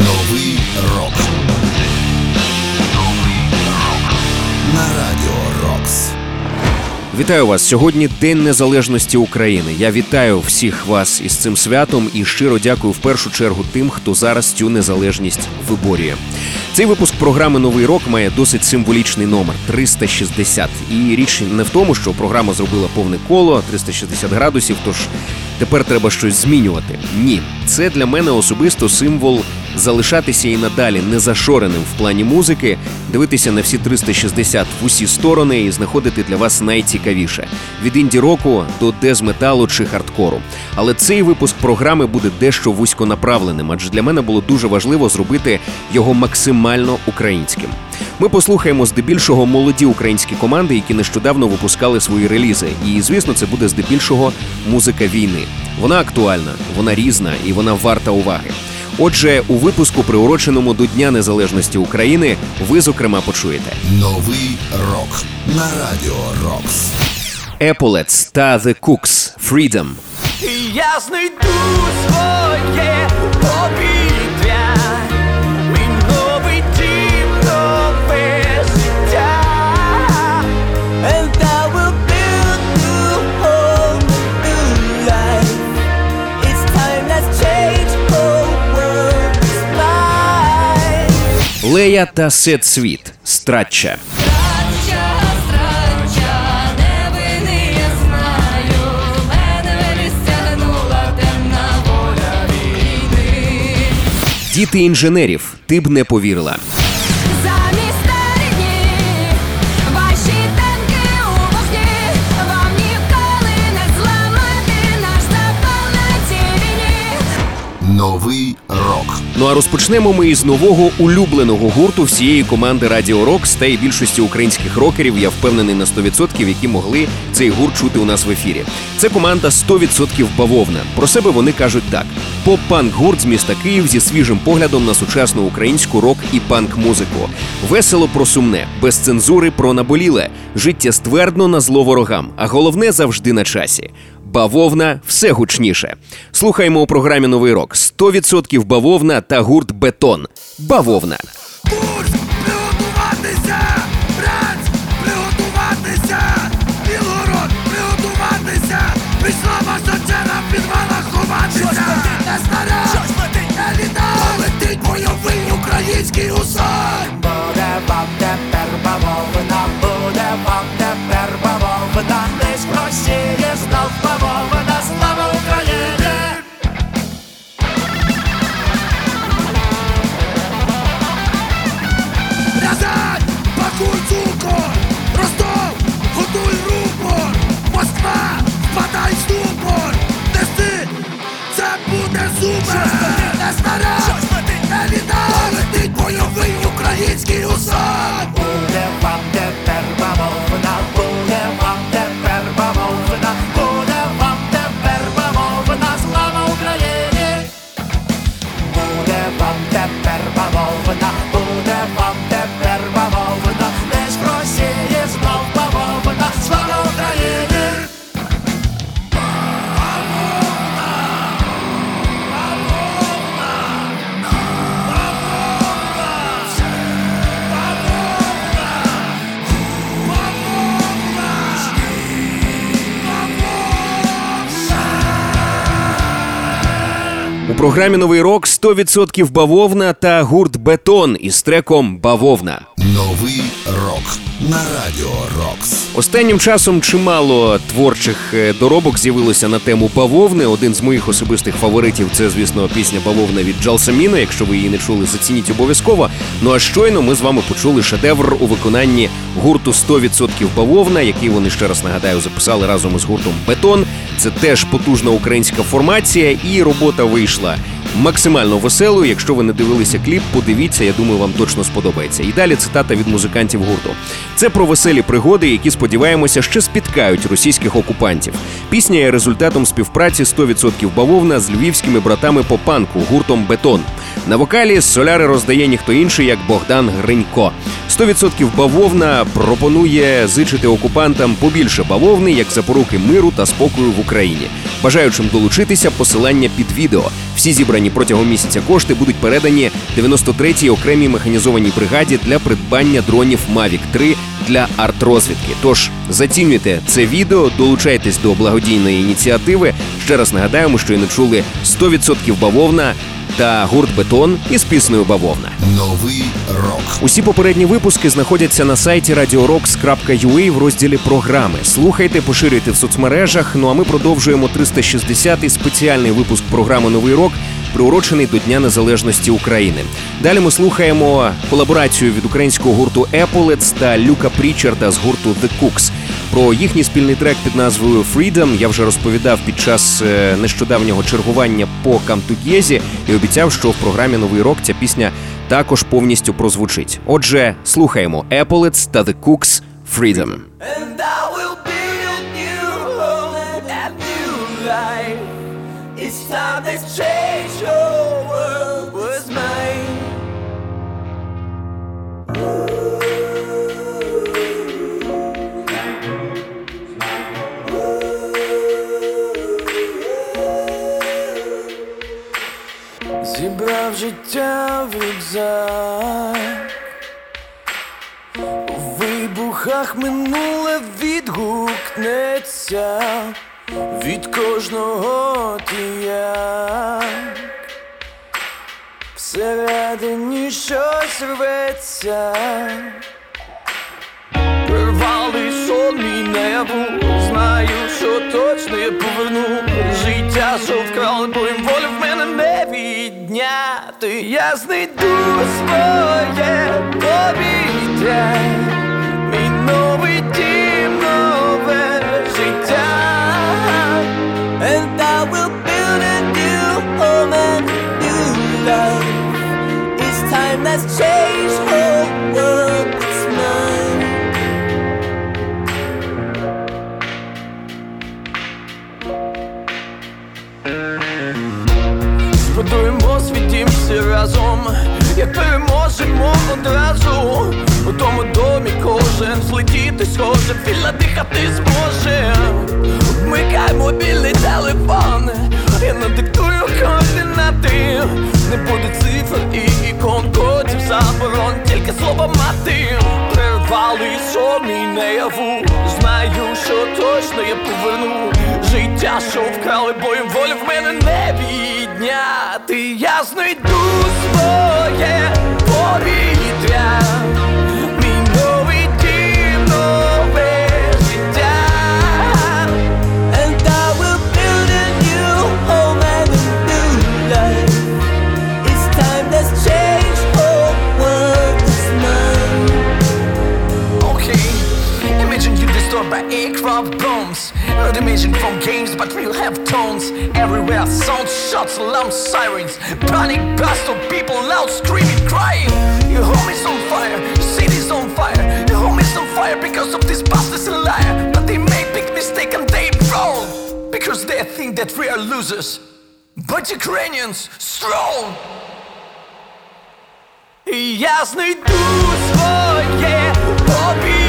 Новий рок. На радіо Рокс. Вітаю вас сьогодні День Незалежності України. Я вітаю всіх вас із цим святом і щиро дякую в першу чергу тим, хто зараз цю незалежність виборює. Цей випуск програми Новий рок має досить символічний номер 360. І річ не в тому, що програма зробила повне коло 360 градусів. Тож тепер треба щось змінювати. Ні, це для мене особисто символ залишатися і надалі незашореним в плані музики, дивитися на всі 360 в усі сторони і знаходити для вас найцікавіше від інді року до дез-металу чи хардкору. Але цей випуск програми буде дещо вузьконаправленим, адже для мене було дуже важливо зробити його максимально українським. Ми послухаємо здебільшого молоді українські команди, які нещодавно випускали свої релізи. І звісно, це буде здебільшого музика війни. Вона актуальна, вона різна і вона варта уваги. Отже, у випуску, приуроченому до Дня Незалежності України, ви зокрема почуєте Новий рок. На радіо Рокс. Epaulets та The Cooks Freedom. І я знайду своє повітря, Лея та Сет Світ Страча. Діти інженерів. Ти б не повірила. Замість дні, ваші танки у вогні, вам ніколи не зламати наш запал на. Новий. Ну а розпочнемо ми із нового улюбленого гурту всієї команди Радіо Рокс та й більшості українських рокерів. Я впевнений на 100%, які могли цей гурт чути у нас в ефірі. Це команда 100% бавовна. Про себе вони кажуть так: поп-панк гурт з міста Київ зі свіжим поглядом на сучасну українську рок і панк-музику. Весело про сумне, без цензури про наболіле, життя ствердно на зло ворогам, а головне завжди на часі. Бавовна все гучніше. Слухаємо у програмі Новий рок 100% бавовна та гурт Бетон. Бавовна. Не! Не український гусар! Буде вам тепер бавовна! Буде вам тепер бавовна! Десь в буде супер, не снаряд, не літак, летить бойовий український гусар. Програмі Новий рок 100% бавовна та гурт Бетон із треком Бавовна. Новий рок. На радіо Рокс. Останнім часом чимало творчих е, доробок з'явилося на тему бавовни. Один з моїх особистих фаворитів це, звісно, пісня Бавовна від Джалсаміна. Якщо ви її не чули, зацініть обов'язково. Ну а щойно ми з вами почули шедевр у виконанні гурту 100% бавовна, який вони ще раз нагадаю записали разом із гуртом Бетон. Це теж потужна українська формація, і робота вийшла максимально веселою. Якщо ви не дивилися кліп, подивіться, я думаю, вам точно сподобається. І далі цитата від музикантів гурту. Це про веселі пригоди, які сподіваємося, ще спіткають російських окупантів. Пісня є результатом співпраці 100% бавовна з львівськими братами по панку гуртом Бетон. На вокалі соляри роздає ніхто інший, як Богдан Гринько. 100% бавовна пропонує зичити окупантам побільше бавовни як запоруки миру та спокою в Україні. Бажаючим долучитися посилання під відео. Всі зібрані протягом місяця кошти будуть передані 93-й окремій механізованій бригаді для придбання дронів Mavic 3 для артрозвідки. Тож зацінюйте це відео, долучайтесь до благодійної ініціативи. Ще раз нагадаємо, що і не чули 100% бавовна та гурт бетон із піснею Бавовна. Новий рок. Усі попередні випуски знаходяться на сайті radiorocks.ua в розділі програми. Слухайте, поширюйте в соцмережах. Ну а ми продовжуємо 360-й спеціальний випуск програми Новий рок. Приурочений до Дня Незалежності України. Далі ми слухаємо колаборацію від українського гурту Epaulets та Люка Прічарда з гурту The Cooks. Про їхній спільний трек під назвою Freedom я вже розповідав під час е, нещодавнього чергування по Камтугєзі і обіцяв, що в програмі Новий рок ця пісня також повністю прозвучить. Отже, слухаємо Epaulets та The Cooks Freedom. Change your world was mine. Зібрав життя в рюкзак у вибухах минуле відгукнеться від кожного тіяк. Всередині щось рветься. Прирвали сон мій небу, знаю, що точно я поверну життя, що вкрали боєм волю в мене не відняти. Я знайду своє повітря, мій новий дім, нове життя. And I will build a new home and new life. It's time that's changed whole як переможемо одразу. У тому домі кожен злетіти схоже, вільно дихати зможе. Вмикай мобільний телефон, я надиктую координати. Не буде цифр і ікон, кодів заборон, тільки слово мати. Прервали сон мій наяву. Знаю, що точно я поверну життя, що вкрали боєм волі в мене не відняти. Я знайду своє повітря. Мій новий дім, нове життя. And I will build a new home and a new life. It's time that's changed whole world is mine. Okay, imagine you disturbed by aircraft bombs. Not imagine from games, but we'll have tones everywhere. Sound shots, alarm sirens, panic burst of people loud screaming, crying. Your home is on fire, your city's on fire. Your home is on fire because of this bastards and liar. But they make big mistake and they wrong because they think that we are losers. But Ukrainians strong. І я знайду своє повітря,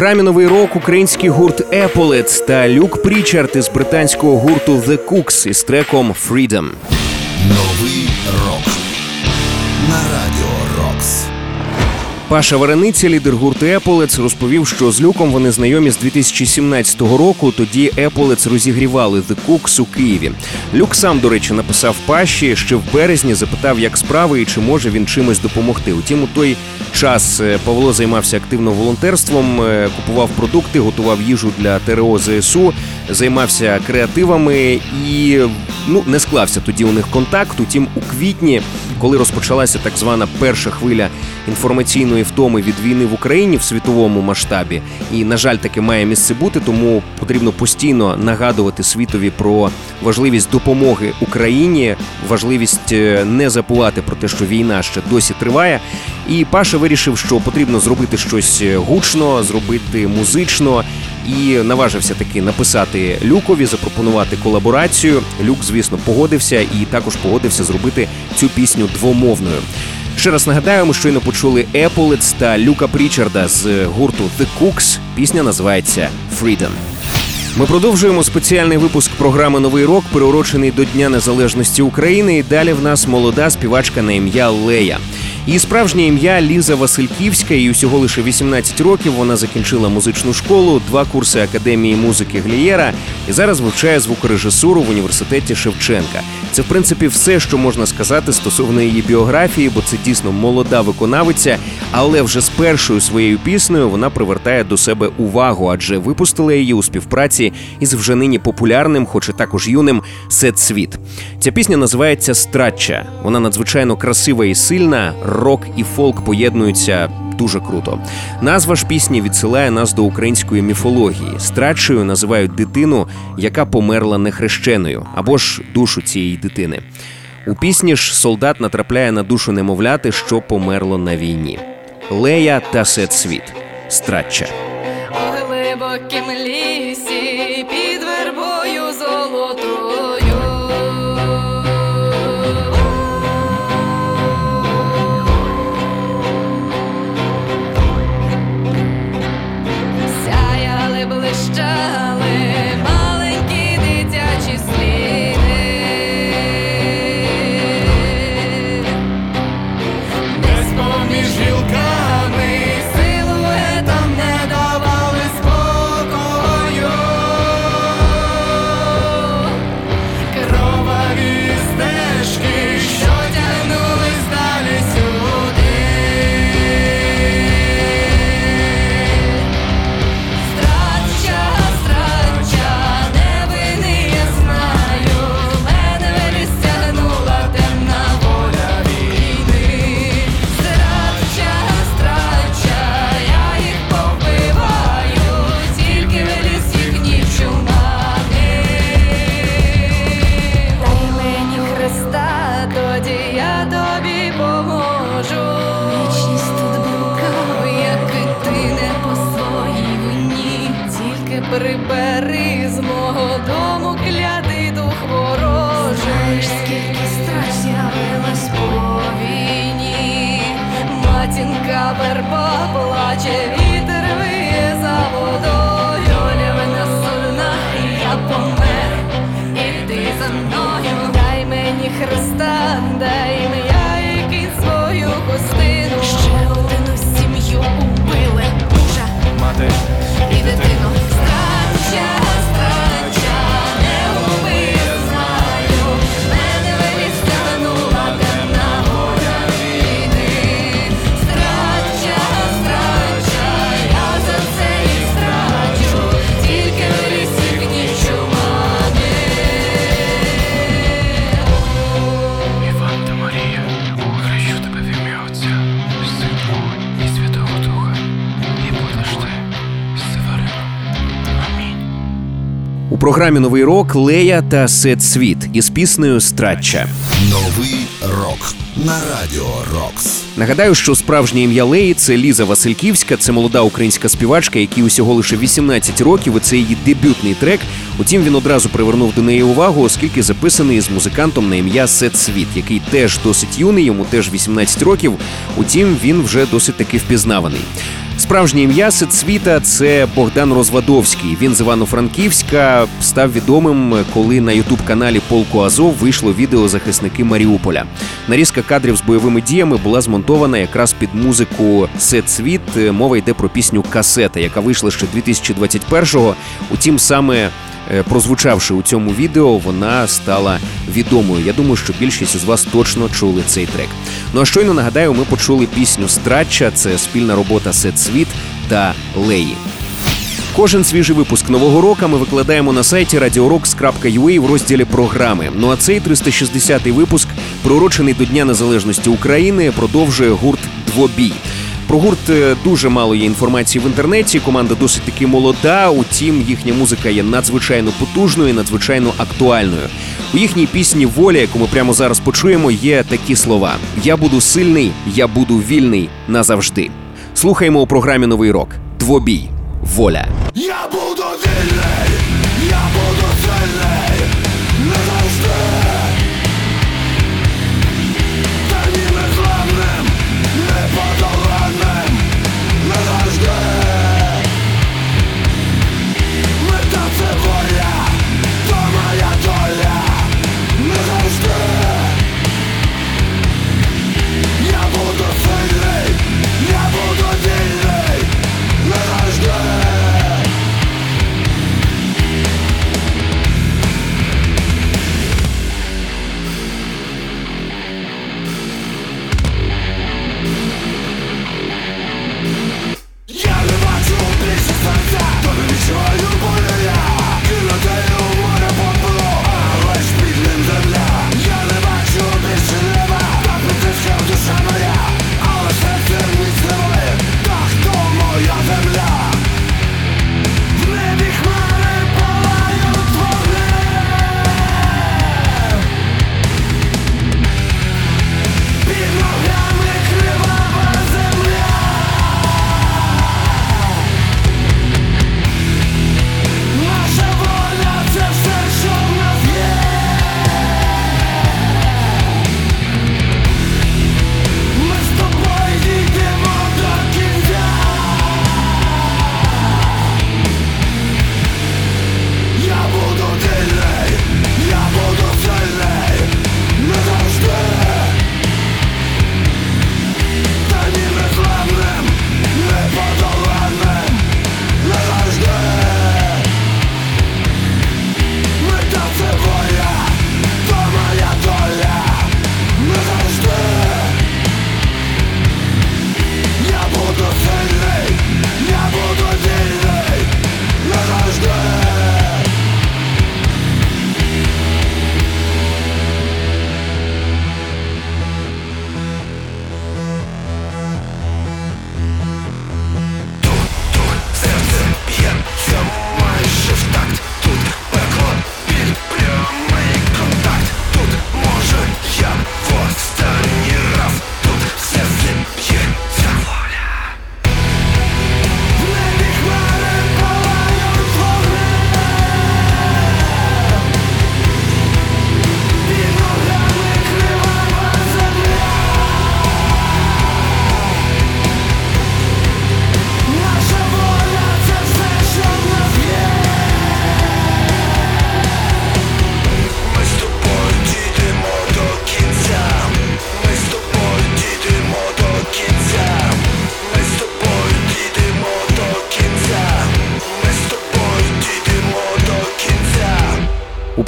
програмі Новий рок український гурт Epaulets та Люк Прічард із британського гурту The Cooks із треком Freedom. Паша Варениця, лідер гурту Еполец, розповів, що з люком вони знайомі з 2017 року. Тоді Еполец розігрівали The Cooks у Києві. Люк сам, до речі, написав Паші ще в березні, запитав, як справи і чи може він чимось допомогти. Утім, у той час е, Павло займався активно волонтерством, е, купував продукти, готував їжу для ТРО ЗСУ, займався креативами і ну не склався тоді у них контакт. Утім, у квітні, коли розпочалася так звана перша хвиля інформаційної втоми від війни в Україні в світовому масштабі, і на жаль, таки має місце бути, тому потрібно постійно нагадувати світові про важливість допомоги Україні, важливість е, не забувати про те, що війна ще досі триває. І Паша вирішив, що потрібно зробити щось гучно, зробити музично. І наважився таки написати Люкові, запропонувати колаборацію. Люк, звісно, погодився і також погодився зробити цю пісню двомовною. Ще раз нагадаю, ми щойно почули Еполец та Люка Прічарда з гурту The Cooks. Пісня називається Freedom. Ми продовжуємо спеціальний випуск програми Новий рок, приурочений до Дня Незалежності України. І далі в нас молода співачка на ім'я Лея. Її справжнє ім'я Ліза Васильківська, і усього лише 18 років вона закінчила музичну школу, два курси академії музики Глієра і зараз вивчає звукорежисуру в університеті Шевченка. Це в принципі все, що можна сказати стосовно її біографії, бо це дійсно молода виконавиця. Але вже з першою своєю піснею вона привертає до себе увагу, адже випустила її у співпраці із вже нині популярним, хоч і також юним Сет Світ. Ця пісня називається Страча. Вона надзвичайно красива і сильна. Рок і фолк поєднуються дуже круто. Назва ж пісні відсилає нас до української міфології. Страчею називають дитину, яка померла нехрещеною, або ж душу цієї дитини. У пісні ж солдат натрапляє на душу немовляти, що померло на війні. Лея та Сет Світ. Страча. У глибокім програмі Новий рок Лея та Сет Світ із піснею Страча. Новий рок на радіо Рокс. Нагадаю, що справжнє ім'я Леї це Ліза Васильківська, це молода українська співачка, якій усього лише 18 років. і Це її дебютний трек. Утім, він одразу привернув до неї увагу, оскільки записаний з музикантом на ім'я Сет Світ, який теж досить юний, йому теж 18 років. Утім, він вже досить таки впізнаваний. Справжнє ім'я Сецвіта це Богдан Розвадовський. Він з Івано-Франківська став відомим, коли на ютуб-каналі Полку Азов вийшло відео захисники Маріуполя. Нарізка кадрів з бойовими діями була змонтована якраз під музику Сецвіт. Мова йде про пісню Касета, яка вийшла ще 2021-го. Утім, саме прозвучавши у цьому відео, вона стала відомою. Я думаю, що більшість із вас точно чули цей трек. Ну а щойно нагадаю, ми почули пісню Страча. Це спільна робота Сецвіт та Леї. Кожен свіжий випуск нового року ми викладаємо на сайті radiorocks.ua в розділі програми. Ну а цей 360-й випуск, приурочений до Дня Незалежності України, продовжує гурт Двобій. Про гурт е, дуже мало є інформації в інтернеті. Команда досить таки молода. Утім, їхня музика є надзвичайно потужною, і надзвичайно актуальною. У їхній пісні Воля, яку ми прямо зараз почуємо, є такі слова: Я буду сильний, я буду вільний назавжди. Слухаємо у програмі Новий рок. Двобій. Воля. Я буду вільний,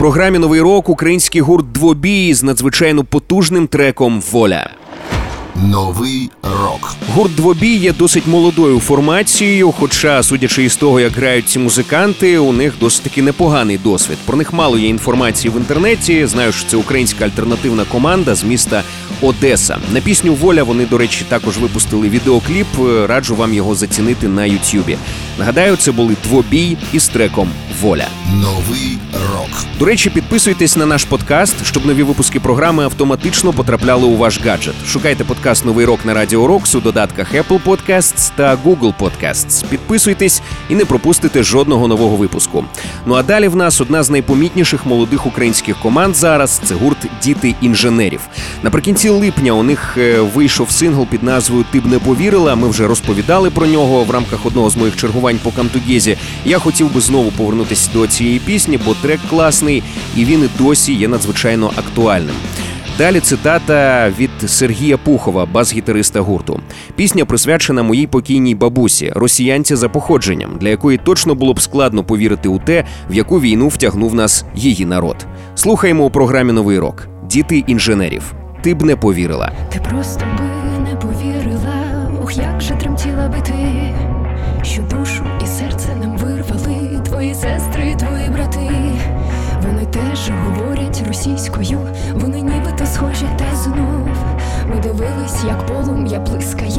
програмі Новий рок український гурт Двобій з надзвичайно потужним треком Воля. Новий рок. Гурт Двобій є досить молодою формацією, хоча, судячи із того, як грають ці музиканти, у них досить таки непоганий досвід. Про них мало є інформації в інтернеті. Знаю, що це українська альтернативна команда з міста Одеса. На пісню Воля вони, до речі, також випустили відеокліп. Раджу вам його зацінити на Ютюбі. Нагадаю, це були двобій із треком воля. Новий рок. До речі, підписуйтесь на наш подкаст, щоб нові випуски програми автоматично потрапляли у ваш гаджет. Шукайте подкаст Новий рок на Радіо Рокс у додатках Apple Podcasts та Google Podcasts. Підписуйтесь і не пропустите жодного нового випуску. Ну а далі в нас одна з найпомітніших молодих українських команд зараз це гурт Діти інженерів. Наприкінці липня у них е, вийшов сингл під назвою Ти б не повірила. Ми вже розповідали про нього в рамках одного з моїх чергувань по Камтугезі. Я хотів би знову повернутися до цієї пісні, бо трек класний і він і досі є надзвичайно актуальним. Далі цитата від Сергія Пухова, бас-гітариста гурту. Пісня присвячена моїй покійній бабусі, росіянці за походженням, для якої точно було б складно повірити у те, в яку війну втягнув нас її народ. Слухаємо у програмі Новий рок. Діти інженерів. Ти б не повірила. Ти просто би не повірила, ох, як же тремтіла би ти, що душу і серце нам вирвали твої сестри, твої брати. Вони теж говорять російською, як полум'я блискає,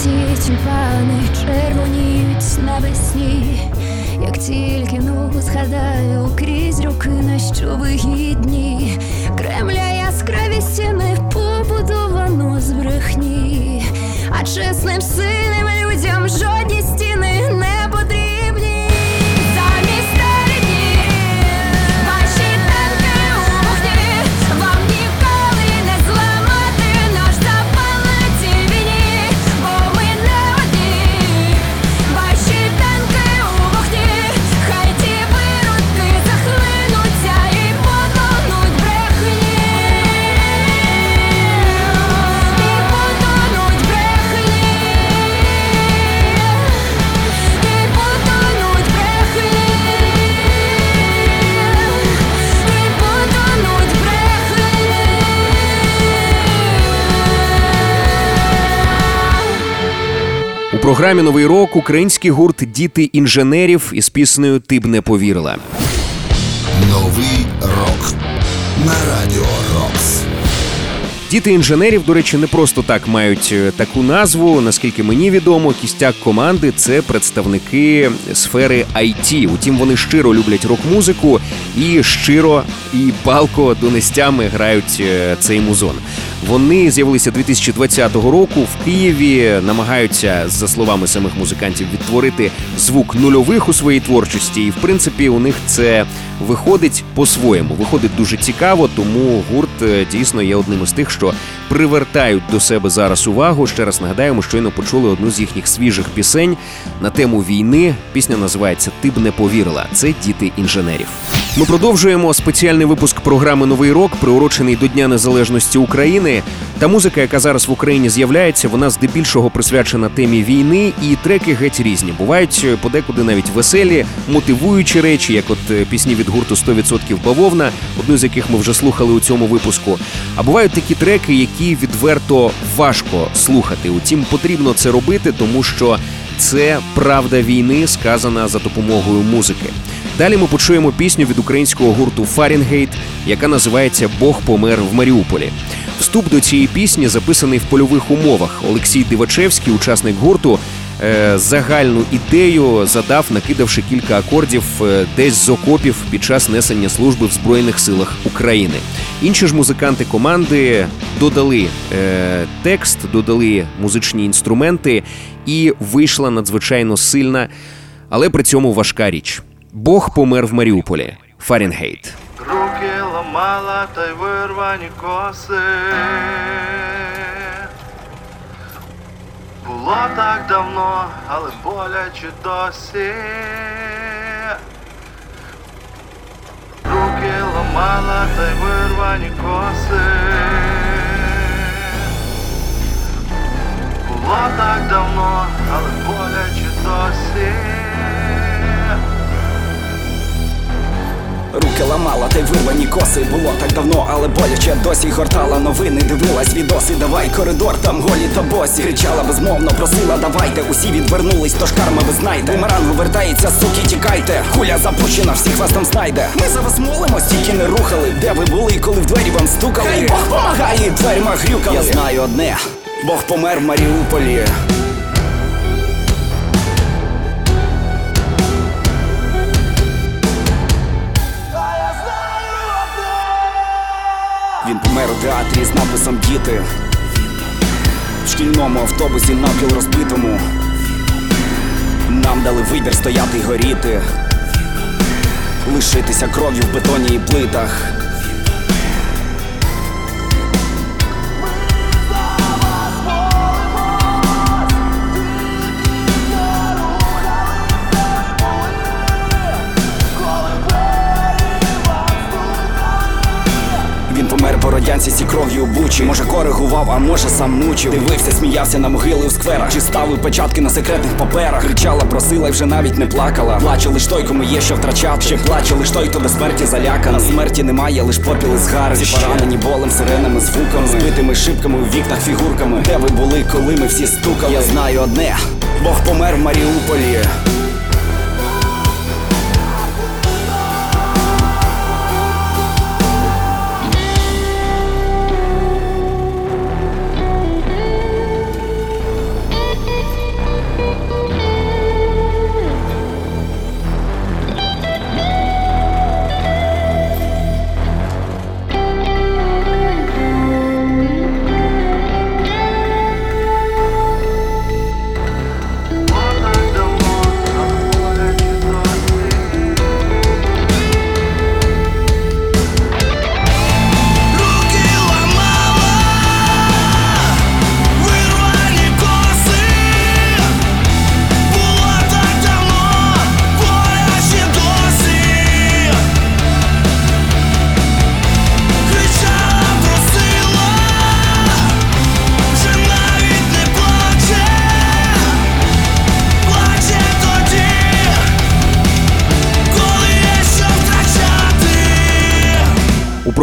усі тюльпани червоніють навесні, як тільки ну згадаю крізь руки, на що вигідні, Кремля яскраві стіни побудовано з брехні, а чесним синим людям жодні стіни не програмі Новий рок український гурт Діти інженерів із піснею Ти б не повірила. Новий рок на радіо Рокс. Діти інженерів, до речі, не просто так мають е, таку назву. Наскільки мені відомо, кістяк команди це представники сфери IT. Утім, вони щиро люблять рок-музику і щиро і палко донестями грають е, цей музон. Вони з'явилися 2020 року в Києві, намагаються, за словами самих музикантів, відтворити звук нульових у своїй творчості. І в принципі, у них це виходить по-своєму. Виходить дуже цікаво, тому гурт е, дійсно є одним із тих, що привертають до себе зараз увагу. Ще раз нагадаємо, щойно почули одну з їхніх свіжих пісень на тему війни. Пісня називається Ти б не повірила. Це діти інженерів. Ми продовжуємо спеціальний випуск програми Новий рок, приурочений до Дня Незалежності України. Та музика, яка зараз в Україні з'являється, вона здебільшого присвячена темі війни, і треки геть різні. Бувають подекуди навіть веселі, мотивуючі речі, як от е, пісні від гурту «100% бавовна, одну з яких ми вже слухали у цьому випуску. А бувають такі треки, які відверто важко слухати. Утім, потрібно це робити, тому що це правда війни, сказана за допомогою музики. Далі ми почуємо пісню від українського гурту Far in Hate, яка називається Бог помер в Маріуполі. Вступ до цієї пісні записаний в польових умовах. Олексій Дивачевський, учасник гурту, загальну ідею задав, накидавши кілька акордів е, десь з окопів під час несення служби в Збройних силах України. Інші ж музиканти команди додали е, текст, додали музичні інструменти, і вийшла надзвичайно сильна, але при цьому важка річ. Бог помер в Маріуполі. Far in Hate. Руки ламала та й вирвані коси. Було так давно, але боляче досі. Руки ламала та й вирвані коси. Було так давно, але боляче досі. Руки ламала, та й вирвані коси. Було так давно, але боляче досі. Гортала новини, дивилась відоси, давай коридор, там голі та босі. Кричала безмовно, просила, давайте, усі відвернулись, тож карма ви знаєте. Бумеранг вертається, суки, тікайте. Куля запущена, всіх вас там знайде. Ми за вас молимось, тільки не рухали. Де ви були, коли в двері вам стукали? Хай Бог помагає, дверима грюкали Я знаю одне, Бог помер в Маріуполі театрі з написом Діти В шкільному автобусі напіл розбитому. Нам дали вибір стояти й горіти. Лишитися кров'ю в бетоні і плитах у Може коригував, а може сам мучив Дивився, сміявся на могили у скверах. Чи ставив печатки на секретних паперах? Кричала, просила і вже навіть не плакала. Плаче лиш той, кому є що втрачати. Ще плаче лиш той, хто до смерті заляканий. Смерті немає, лиш попіл і згари. Всі поранені болем, сиренами, звуками. Збитими шибками у вікнах фігурками. Де ви були, коли ми всі стукали? Я знаю одне, Бог помер в Маріуполі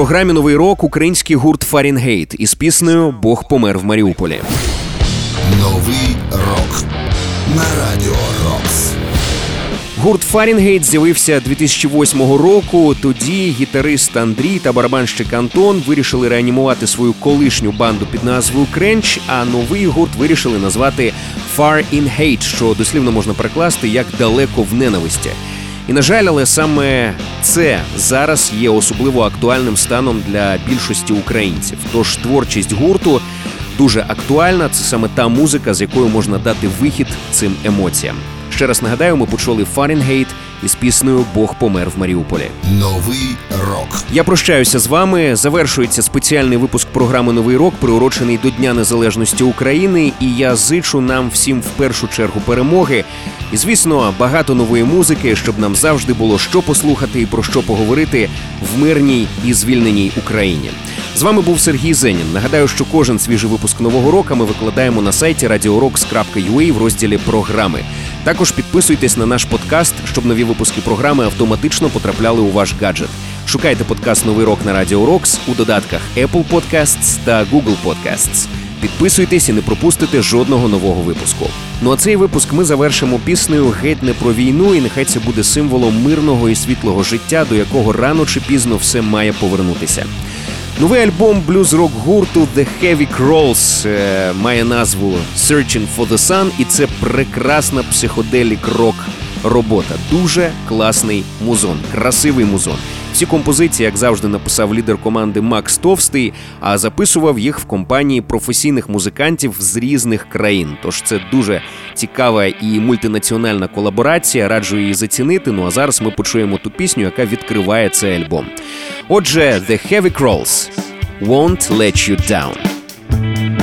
програмі Новий рок український гурт Far in Hate із піснею Бог помер в Маріуполі. Новий рок на радіо Рокс. Гурт Far in Hate з'явився 2008 року. Тоді гітарист Андрій та барабанщик Антон вирішили реанімувати свою колишню банду під назвою Кренч, а новий гурт вирішили назвати Far in Hate, що дослівно можна перекласти як далеко в ненависті. І на жаль, але саме це зараз є особливо актуальним станом для більшості українців. Тож творчість гурту дуже актуальна. Це саме та музика, з якою можна дати вихід цим емоціям. Ще раз нагадаю, ми почули Far in Hate із піснею Бог помер в Маріуполі. Новий рок. Я прощаюся з вами. Завершується спеціальний випуск програми Новий рок, приурочений до Дня Незалежності України. І я зичу нам всім в першу чергу перемоги. І звісно, багато нової музики, щоб нам завжди було що послухати і про що поговорити в мирній і звільненій Україні. З вами був Сергій Зенін. Нагадаю, що кожен свіжий випуск нового року ми викладаємо на сайті radiorocks.ua в розділі програми. Також підписуйтесь на наш подкаст, щоб нові випуски програми автоматично потрапляли у ваш гаджет. Шукайте подкаст Новий рок на Радіо Рокс у додатках Apple Podcasts та Google Podcasts. Підписуйтесь і не пропустите жодного нового випуску. Ну а цей випуск ми завершимо піснею геть не про війну, і нехай це буде символом мирного і світлого життя, до якого рано чи пізно все має повернутися. Новий альбом блюз-рок гурту The Heavy Crawls е, має назву Searching for the Sun, і це прекрасна психоделік рок робота. Дуже класний музон, красивий музон. Всі композиції, як завжди, написав лідер команди Макс Товстий, а записував їх в компанії професійних музикантів з різних країн. Тож це дуже цікава і мультинаціональна колаборація. Раджу її зацінити. Ну а зараз ми почуємо ту пісню, яка відкриває цей альбом. Отже, The Heavy Crawls Won't Let You Down.